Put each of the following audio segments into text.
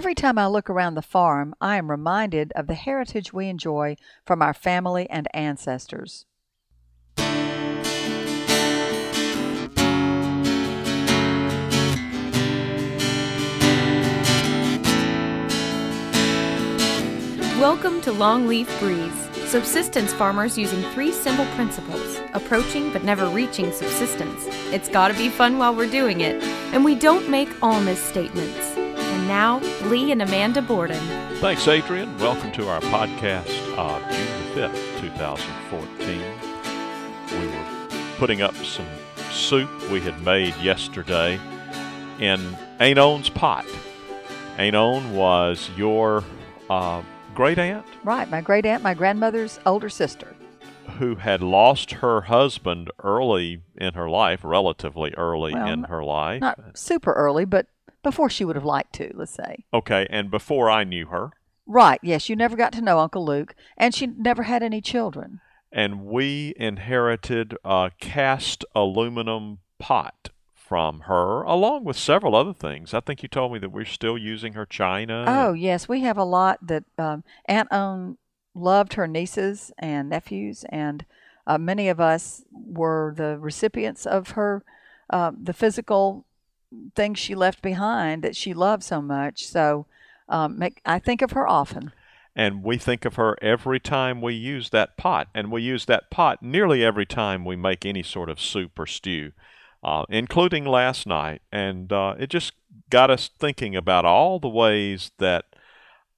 Every time I look around the farm, I am reminded of the heritage we enjoy from our family and ancestors. Welcome to Longleaf Breeze, subsistence farmers using three simple principles approaching but never reaching subsistence. It's gotta be fun while we're doing it, and we don't make all misstatements. And now, Lee and Amanda Borden. Thanks, Adrian. Welcome to our podcast of June the 5th, 2014. We were putting up some soup we had made yesterday in Aunt Own's pot. Aunt Own was your uh, great aunt Right, my great aunt, my grandmother's older sister. who had lost her husband early in her life, relatively early Well, in her life. Not super early, but before she would have liked to, let's say. Okay, and before I knew her. Right, yes, you never got to know Uncle Luke, and she never had any children. and we inherited a cast aluminum pot from her, along with several other things. I think you told me that we're still using her china. Oh, yes, we have a lot that um, Aunt Own loved her nieces and nephews, and uh, many of us were the recipients of her, uh, the physical things she left behind that she loved so much. So um, make, I think of her often. And we think of her every time we use that pot. And we use that pot nearly every time we make any sort of soup or stew, uh, including last night. And uh, it just got us thinking about all the ways that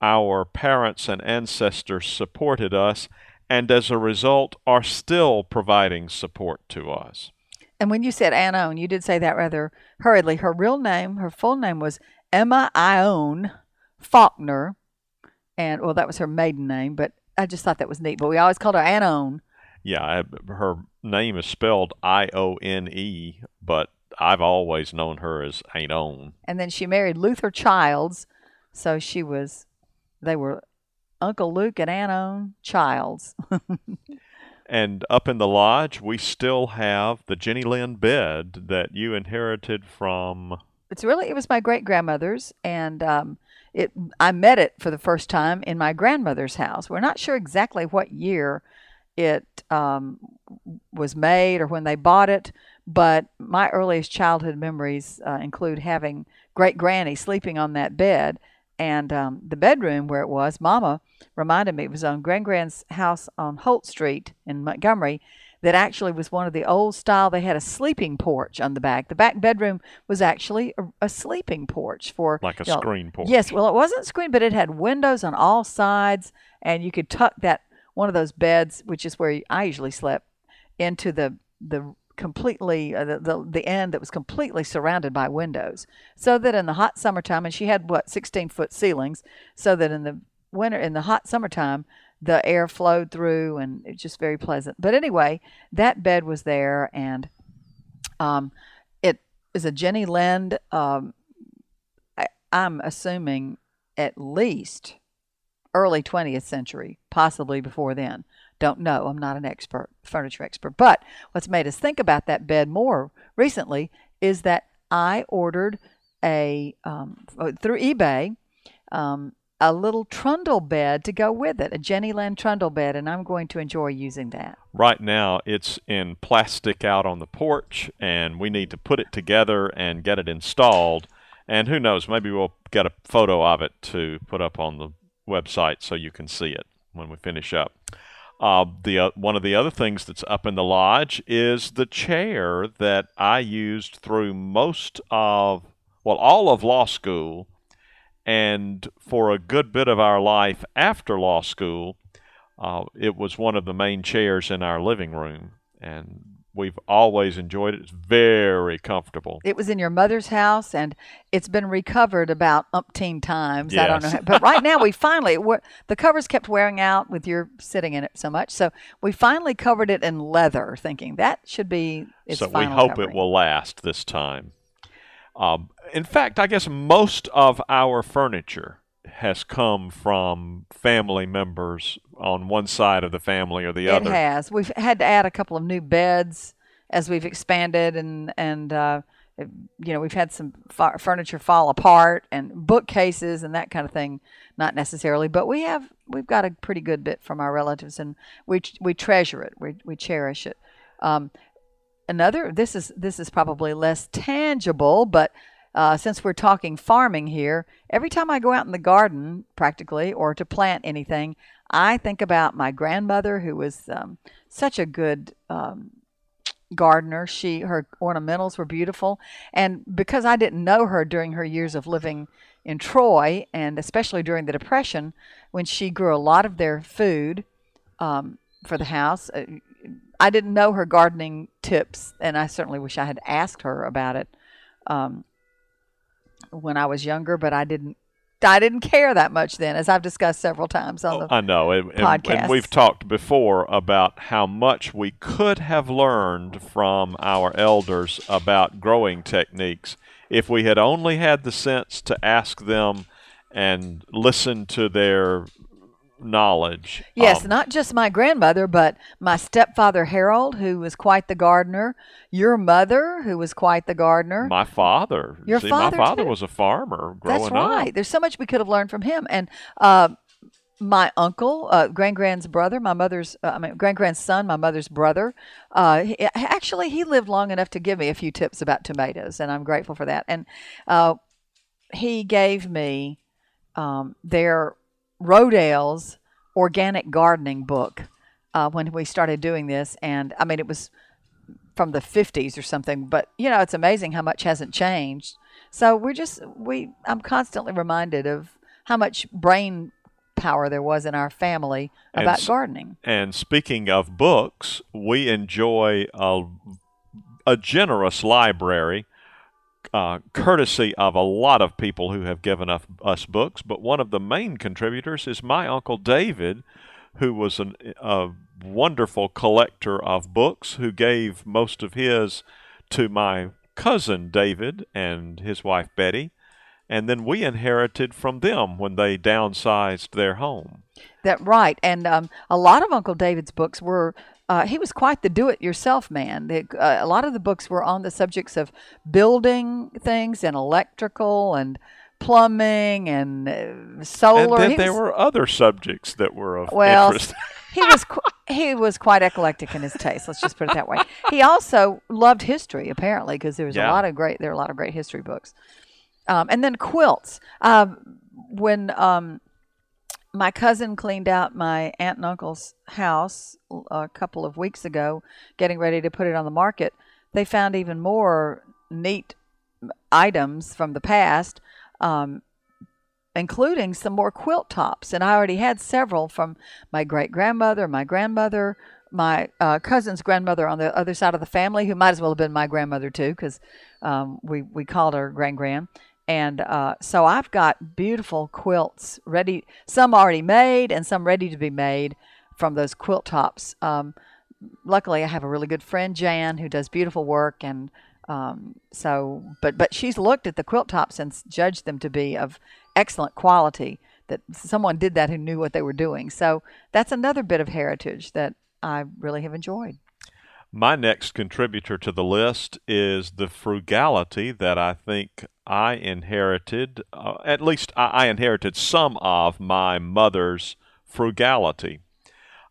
our parents and ancestors supported us, and as a result, are still providing support to us. And when you said Aunt Own, you did say that rather hurriedly. Her real name, her full name was Emma Ione Faulkner. And, well, that was her maiden name, but I just thought that was neat. But we always called her Aunt Own. Yeah, her name is spelled I O N E, but I've always known her as Own. And then she married Luther Childs. So she was, they were Uncle Luke and Aunt Own Childs. And up in the lodge, we still have the Jenny Lind bed that you inherited from. it's really, it was my great grandmother's. And um, it, I met it for the first time in my grandmother's house. We're not sure exactly what year it um, was made or when they bought it, but my earliest childhood memories uh, include having great granny sleeping on that bed. And um, the bedroom where it was, Mama reminded me it was on Grand Grand's house on Holt Street in Montgomery. That actually was one of the old style. They had a sleeping porch on the back. The back bedroom was actually a, a sleeping porch for Like a you know, screen porch. Yes, well, it wasn't screen, but it had windows on all sides, and you could tuck that one of those beds, which is where I usually slept, into the the completely uh, the, the the end that was completely surrounded by windows, so that in the hot summertime, and she had what sixteen foot ceilings, so that in the winter in the hot summertime the air flowed through and it's just very pleasant. But anyway, that bed was there, and um, it is a Jenny Lind. Um, I, I'm assuming at least early 20th century, possibly before then. Don't know. I'm not an expert, furniture expert. But what's made us think about that bed more recently is that I ordered a um, through eBay um, a little trundle bed to go with it, a Jenny Lind trundle bed, and I'm going to enjoy using that. Right now, it's in plastic out on the porch, and we need to put it together and get it installed. And who knows, maybe we'll get a photo of it to put up on the website so you can see it when we finish up. Uh, the uh, one of the other things that's up in the lodge is the chair that I used through most of well all of law school and for a good bit of our life after law school. Uh, it was one of the main chairs in our living room, and we've always enjoyed it. It's very comfortable. It was in your mother's house, and it's been recovered about umpteen times. I don't know, how, but right now we finally the covers kept wearing out with your sitting in it so much, so we finally covered it in leather, thinking that should be its so we hope covering. it will last this time. Um, in fact, I guess most of our furniture has come from family members on one side of the family or the It other. has. We've had to add a couple of new beds as we've expanded and and uh, you know, we've had some furniture fall apart and bookcases and that kind of thing. Not necessarily, but we have we've got a pretty good bit from our relatives, and we we treasure it. We we cherish it. Um, another this is this is probably less tangible, but uh, since we're talking farming here, every time I go out in the garden, practically, or to plant anything, I think about my grandmother, who was um, such a good um, gardener. She her ornamentals were beautiful, and because I didn't know her during her years of living in Troy, and especially during the Depression, when she grew a lot of their food um, for the house. Uh, I didn't know her gardening tips, and I certainly wish I had asked her about it um, when I was younger, but I didn't. I didn't care that much then, as I've discussed several times on Oh, the I know, and, and, and we've talked before about how much we could have learned from our elders about growing techniques if we had only had the sense to ask them and listen to their knowledge. Yes, Um, not just my grandmother, but my stepfather Harold, who was quite the gardener. Your mother, who was quite the gardener. my father. Your See, father, my father too. was a farmer growing That's right. up. There's so much we could have learned from him. And uh, my uncle, uh, grand grand's brother, my mother's, uh, I mean, grand grand's son, my mother's brother. Uh, he, actually, he lived long enough to give me a few tips about tomatoes, and I'm grateful for that. And uh, he gave me um, their Rodale's organic gardening book uh, when we started doing this, and I mean, it was from the 50s or something but you know it's amazing how much hasn't changed. So we're just we i'm constantly reminded of how much brain power there was in our family about s- gardening. And speaking of books, we enjoy a, a generous library, uh, courtesy of a lot of people who have given us, books. But one of the main contributors is my Uncle David, who was an, a wonderful collector of books, who gave most of his to my cousin David and his wife Betty. And then we inherited from them when they downsized their home. that right and um, a lot of uncle david's books were uh, he was quite the do-it-yourself man the, uh, a lot of the books were on the subjects of building things and electrical and plumbing and uh, And then He there was- were other subjects that were of Well, interest. he was qu- he was quite eclectic in his taste. Let's just put it that way. He also loved history, apparently, because there was Yeah. a lot of great there are a lot of great history books. Um, and then quilts. Um, when um, my cousin cleaned out my aunt and uncle's house a couple of weeks ago, getting ready to put it on the market, they found even more neat items from the past. Um, including some more quilt tops. And I already had several from my great grandmother, my grandmother, my uh, cousin's grandmother on the other side of the family, who might as well have been my grandmother too, because um, we we called her grand grand. And uh, so I've got beautiful quilts ready, some already made and some ready to be made from those quilt tops. Um, luckily, I have a really good friend, Jan, who does beautiful work, and um, so, but but she's looked at the quilt tops and judged them to be of excellent quality. That someone did that who knew what they were doing. So that's another bit of heritage that I really have enjoyed. My next contributor to the list is the frugality that I think I inherited. Uh, at least I, I inherited some of my mother's frugality.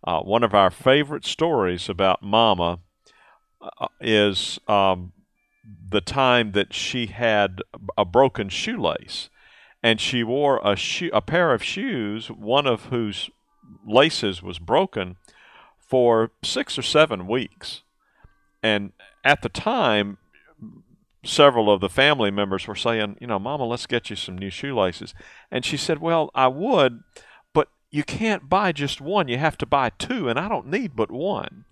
Uh, one of our favorite stories about Mama uh, is um, the time that she had a broken shoelace, and she wore a a pair of shoes, one of whose laces was broken, for six or seven weeks. And at the time, several of the family members were saying, you know, Mama, let's get you some new shoelaces. And she said, Well, I would, but you can't buy just one. You have to buy two, and I don't need but one.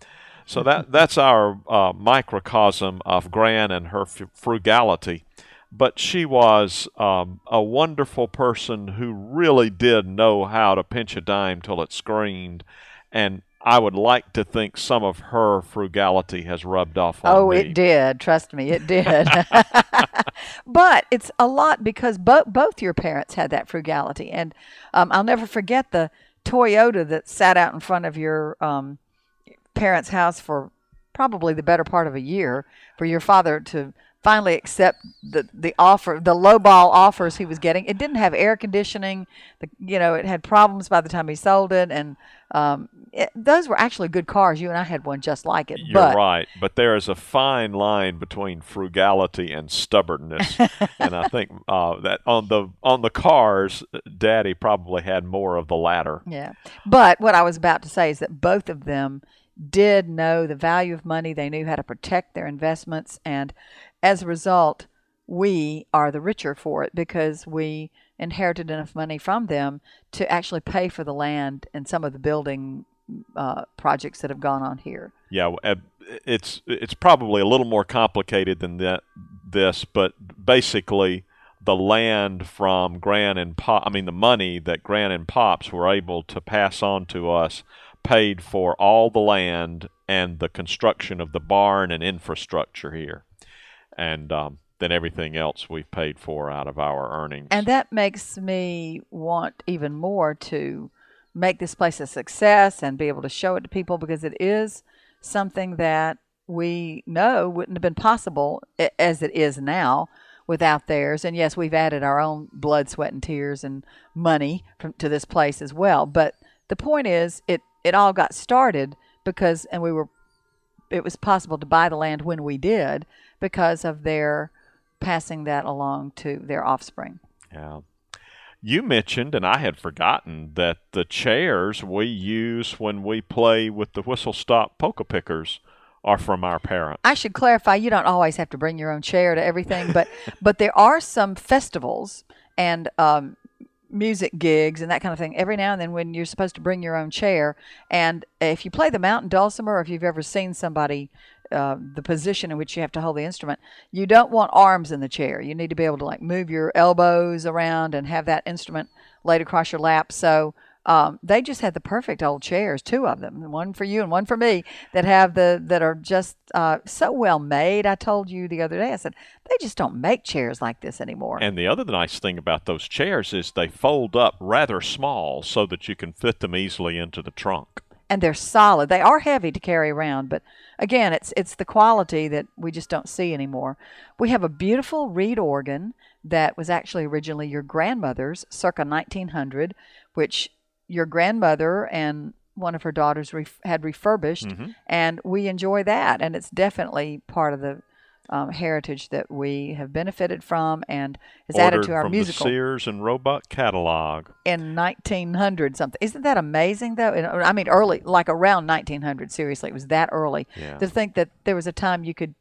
So that that's our uh, microcosm of Gran and her frugality. But she was um, a wonderful person who really did know how to pinch a dime till it screamed, and I would like to think some of her frugality has rubbed off on Oh, me. it did. Trust me, it did. but it's a lot because bo- both your parents had that frugality. And um, I'll never forget the Toyota that sat out in front of your um, parents' house for probably the better part of a year for your father to finally accept the the offer, the low ball offers he was getting. It didn't have air conditioning. The, you know, it had problems by the time he sold it, and um, it, those were actually good cars. You and I had one just like it. You're but, right, but there is a fine line between frugality and stubbornness, and I think uh, that on the on the cars, Daddy probably had more of the latter. Yeah, but what I was about to say is that both of them did know the value of money. They knew how to protect their investments, and as a result, we are the richer for it because we inherited enough money from them to actually pay for the land and some of the building uh, projects that have gone on here. Yeah, uh, it's it's probably a little more complicated than that. This, but basically, the land from Gran and Pop, I mean, the money that Gran and Pops were able to pass on to us paid for all the land and the construction of the barn and infrastructure here. And um, then everything else we've paid for out of our earnings. And that makes me want even more to make this place a success and be able to show it to people because it is something that we know wouldn't have been possible as it is now without theirs. And yes, we've added our own blood, sweat, and tears and money from, to this place as well. But the point is, it it all got started because, and we were, it was possible to buy the land when we did because of their passing that along to their offspring. Yeah. You mentioned, and I had forgotten, that the chairs we use when we play with the whistle stop polka pickers are from our parents. I should clarify you don't always have to bring your own chair to everything, but but there are some festivals and um, music gigs and that kind of thing every now and then when you're supposed to bring your own chair and if you play the mountain dulcimer or if you've ever seen somebody uh, the position in which you have to hold the instrument you don't want arms in the chair you need to be able to like move your elbows around and have that instrument laid across your lap so um, they just had the perfect old chairs, two of them, one for you and one for me, that have the that are just uh, so well made. I told you the other day, I said they just don't make chairs like this anymore. And the other nice thing about those chairs is they fold up rather small so that you can fit them easily into the trunk. And they're solid. They are heavy to carry around, but again, it's it's the quality that we just don't see anymore. We have a beautiful reed organ that was actually originally your grandmother's, circa 1900, which your grandmother and one of her daughters ref- had refurbished, mm-hmm. and we enjoy that. And it's definitely part of the um, heritage that we have benefited from and is Ordered added to our from musical. The Sears and Roebuck catalog in 1900 something. Isn't that amazing though? I mean, early, like around 1900. Seriously, it was that early. Yeah. To think that there was a time you could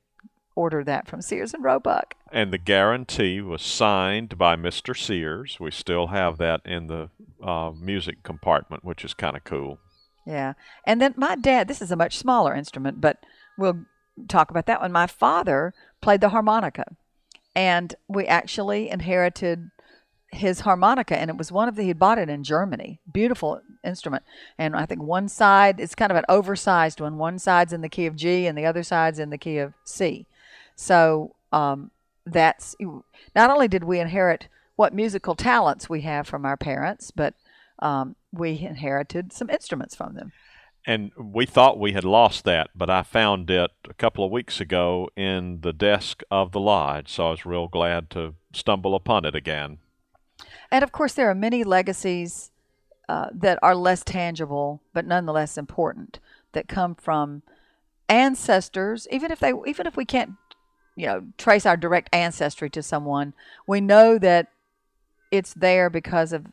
order that from Sears and Roebuck. And the guarantee was signed by Mr. Sears. We still have that in the uh, music compartment, which is kind of cool. Yeah. And then my dad, this is a much smaller instrument, but we'll talk about that one. My father played the harmonica, and we actually inherited his harmonica, and it was one of the, he bought it in Germany. Beautiful instrument. And I think one side, it's kind of an oversized one. One side's in the key of G, and the other side's in the key of C. So um, that's not only did we inherit what musical talents we have from our parents, but um, we inherited some instruments from them. And we thought we had lost that, but I found it a couple of weeks ago in the desk of the lodge, so I was real glad to stumble upon it again. And of course, there are many legacies uh, that are less tangible, but nonetheless important, that come from ancestors. Even if they, even if we can't, you know, trace our direct ancestry to someone, we know that it's there because of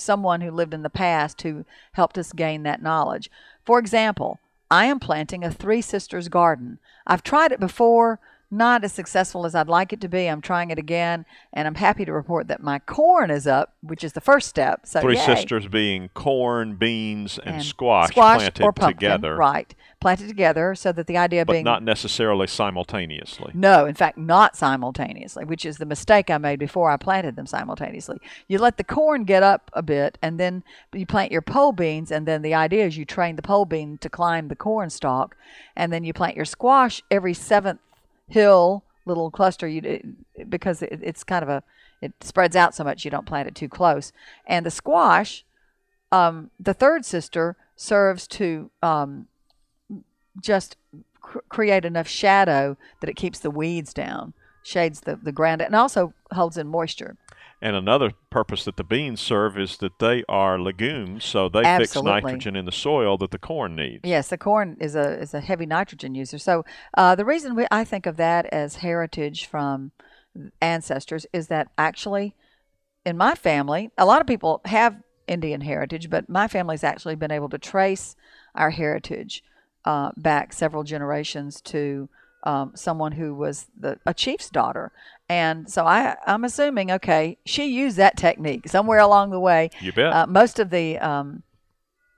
someone who lived in the past who helped us gain that knowledge. For example, I am planting a Three Sisters garden. I've tried it before, not as successful as I'd like it to be. I'm trying it again, and I'm happy to report that my corn is up, which is the first step. So Three yay. Sisters being corn, beans, and, And squash, squash planted or pumpkin, together, right? Planted together, so that the idea but being not necessarily simultaneously. No, in fact, not simultaneously, which is the mistake I made before I planted them simultaneously. You let the corn get up a bit, and then you plant your pole beans, and then the idea is you train the pole bean to climb the corn stalk, and then you plant your squash every seventh hill little cluster. You because it, it's kind of a it spreads out so much you don't plant it too close, and the squash, um, the third sister serves to um, just cr- create enough shadow that it keeps the weeds down, shades the, the ground, and also holds in moisture. And another purpose that the beans serve is that they are legumes, so they fix nitrogen in the soil that the corn needs. Yes, the corn is a is a heavy nitrogen user. So uh, the reason we, I think of that as heritage from ancestors is that actually, in my family, a lot of people have Indian heritage, but my family's actually been able to trace our heritage uh, back several generations to um, someone who was the, a chief's daughter. And so I, I'm assuming, okay, she used that technique somewhere along the way. You bet. Uh, most of the um,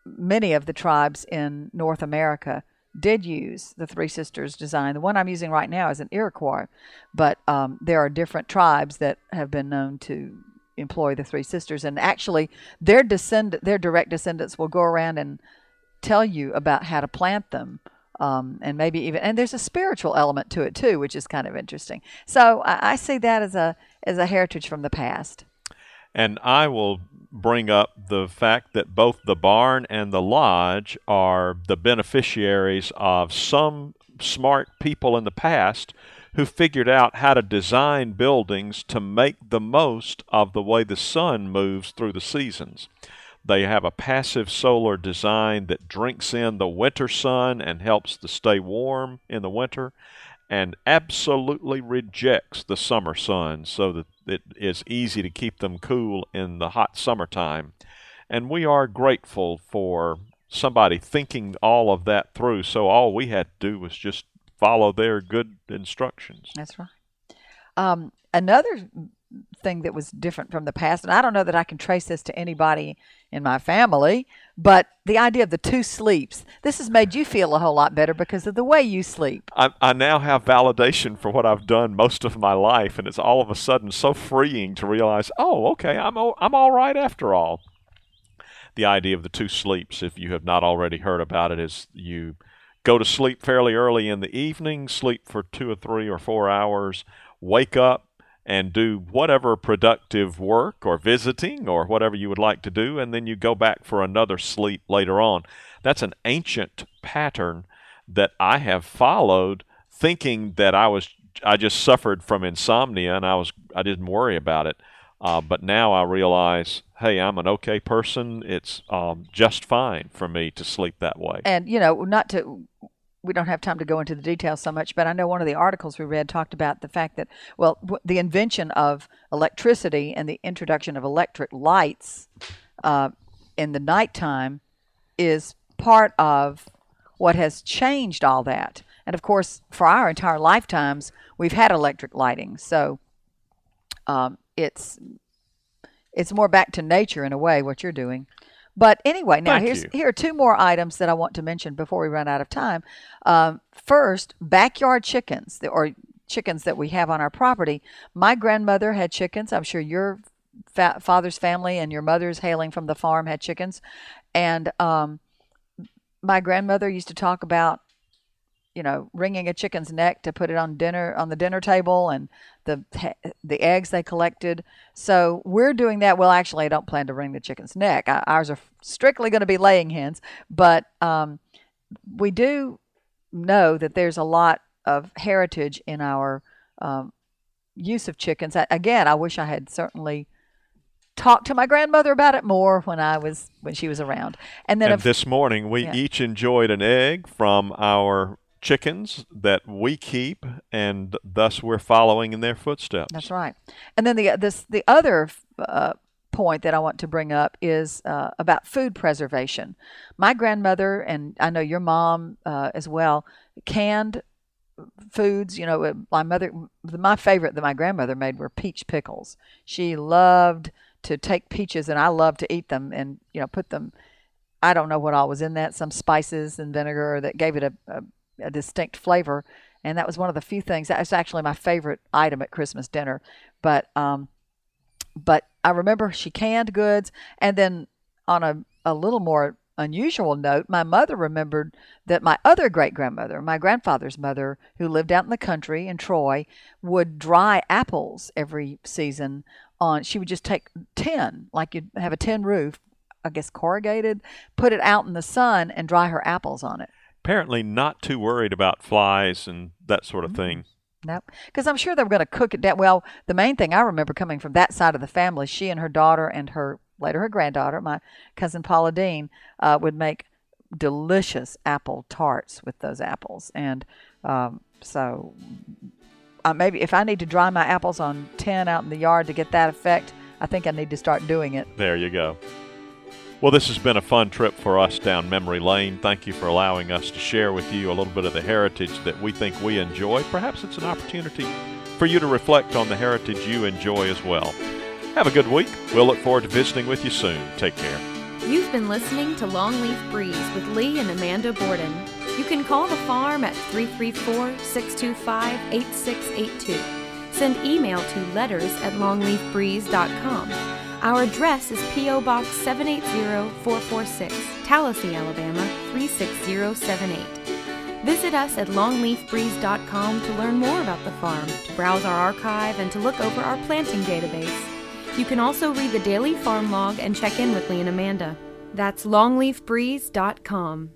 many of the tribes in North America did use the Three Sisters design. The one I'm using right now is an Iroquois, but um, there are different tribes that have been known to employ the Three Sisters, and actually, their descend their direct descendants will go around and tell you about how to plant them. Um, and maybe even and there's a spiritual element to it too, which is kind of interesting. So I, I see that as a as a heritage from the past. And I will bring up the fact that both the barn and the lodge are the beneficiaries of some smart people in the past who figured out how to design buildings to make the most of the way the sun moves through the seasons. They have a passive solar design that drinks in the winter sun and helps to stay warm in the winter and absolutely rejects the summer sun so that it is easy to keep them cool in the hot summertime. And we are grateful for somebody thinking all of that through. So all we had to do was just follow their good instructions. That's right. Um, another thing that was different from the past, and I don't know that I can trace this to anybody in my family, but the idea of the two sleeps. This has made you feel a whole lot better because of the way you sleep. I, I now have validation for what I've done most of my life, and it's all of a sudden so freeing to realize, oh, okay, I'm o- I'm all right after all. The idea of the two sleeps, if you have not already heard about it, is you go to sleep fairly early in the evening, sleep for two or three or four hours, wake up and do whatever productive work or visiting or whatever you would like to do, and then you go back for another sleep later on. That's an ancient pattern that I have followed, thinking that I was I just suffered from insomnia and I was I didn't worry about it. Uh, but now I realize, hey, I'm an okay person. It's um, just fine for me to sleep that way. And you know, not to we don't have time to go into the details so much, but I know one of the articles we read talked about the fact that, well, w- the invention of electricity and the introduction of electric lights uh, in the nighttime is part of what has changed all that. And of course, for our entire lifetimes, we've had electric lighting, so um, it's it's more back to nature in a way what you're doing. But anyway, now Thank here's you. here are two more items that I want to mention before we run out of time. Um, first, backyard chickens, the- or chickens that we have on our property. My grandmother had chickens. I'm sure your fa- father's family and your mother's hailing from the farm had chickens, and um, my grandmother used to talk about you know, wringing a chicken's neck to put it on dinner on the dinner table, and the the eggs they collected. So we're doing that. Well, actually, I don't plan to wring the chicken's neck. I- Ours are strictly going to be laying hens, but um, we do know that there's a lot of heritage in our um, use of chickens. I, again, I wish I had certainly talked to my grandmother about it more when I was when she was around. And then and of- this morning, we yeah. each enjoyed an egg from our chickens that we keep, and thus we're following in their footsteps. That's right. And then the this the other uh, point that I want to bring up is uh, about food preservation. My grandmother and I know your mom uh, as well canned foods. You know, uh, my mother, my favorite that my grandmother made were peach pickles. She loved to take peaches, and I loved to eat them, and you know, put them. I don't know what all was in that, some spices and vinegar that gave it a, a, a distinct flavor. And that was one of the few things. That was actually my favorite item at Christmas dinner. But um, but I remember she canned goods, and then on a a little more unusual note, my mother remembered that my other great grandmother, my grandfather's mother, who lived out in the country in Troy, would dry apples every season. On she would just take tin, like you'd have a tin roof, I guess corrugated, put it out in the sun and dry her apples on it. Apparently not too worried about flies and that sort of thing. Nope. Because I'm sure they were going to cook it down. Well, the main thing I remember coming from that side of the family, she and her daughter and her later her granddaughter, my cousin Paula Dean, uh, would make delicious apple tarts with those apples. And um, so uh, maybe if I need to dry my apples on tin out in the yard to get that effect, I think I need to start doing it. There you go. Well, this has been a fun trip for us down memory lane. Thank you for allowing us to share with you a little bit of the heritage that we think we enjoy. Perhaps it's an opportunity for you to reflect on the heritage you enjoy as well. Have a good week. We'll look forward to visiting with you soon. Take care. You've been listening to Longleaf Breeze with Lee and Amanda Borden. You can call the farm at 334 625 8682. Send email to letters at longleafbreeze.com. Our address is P.O. Box 780446, Tallassee, Alabama 36078. Visit us at longleafbreeze.com to learn more about the farm, to browse our archive, and to look over our planting database. You can also read the daily farm log and check in with Lee and Amanda. That's longleafbreeze.com.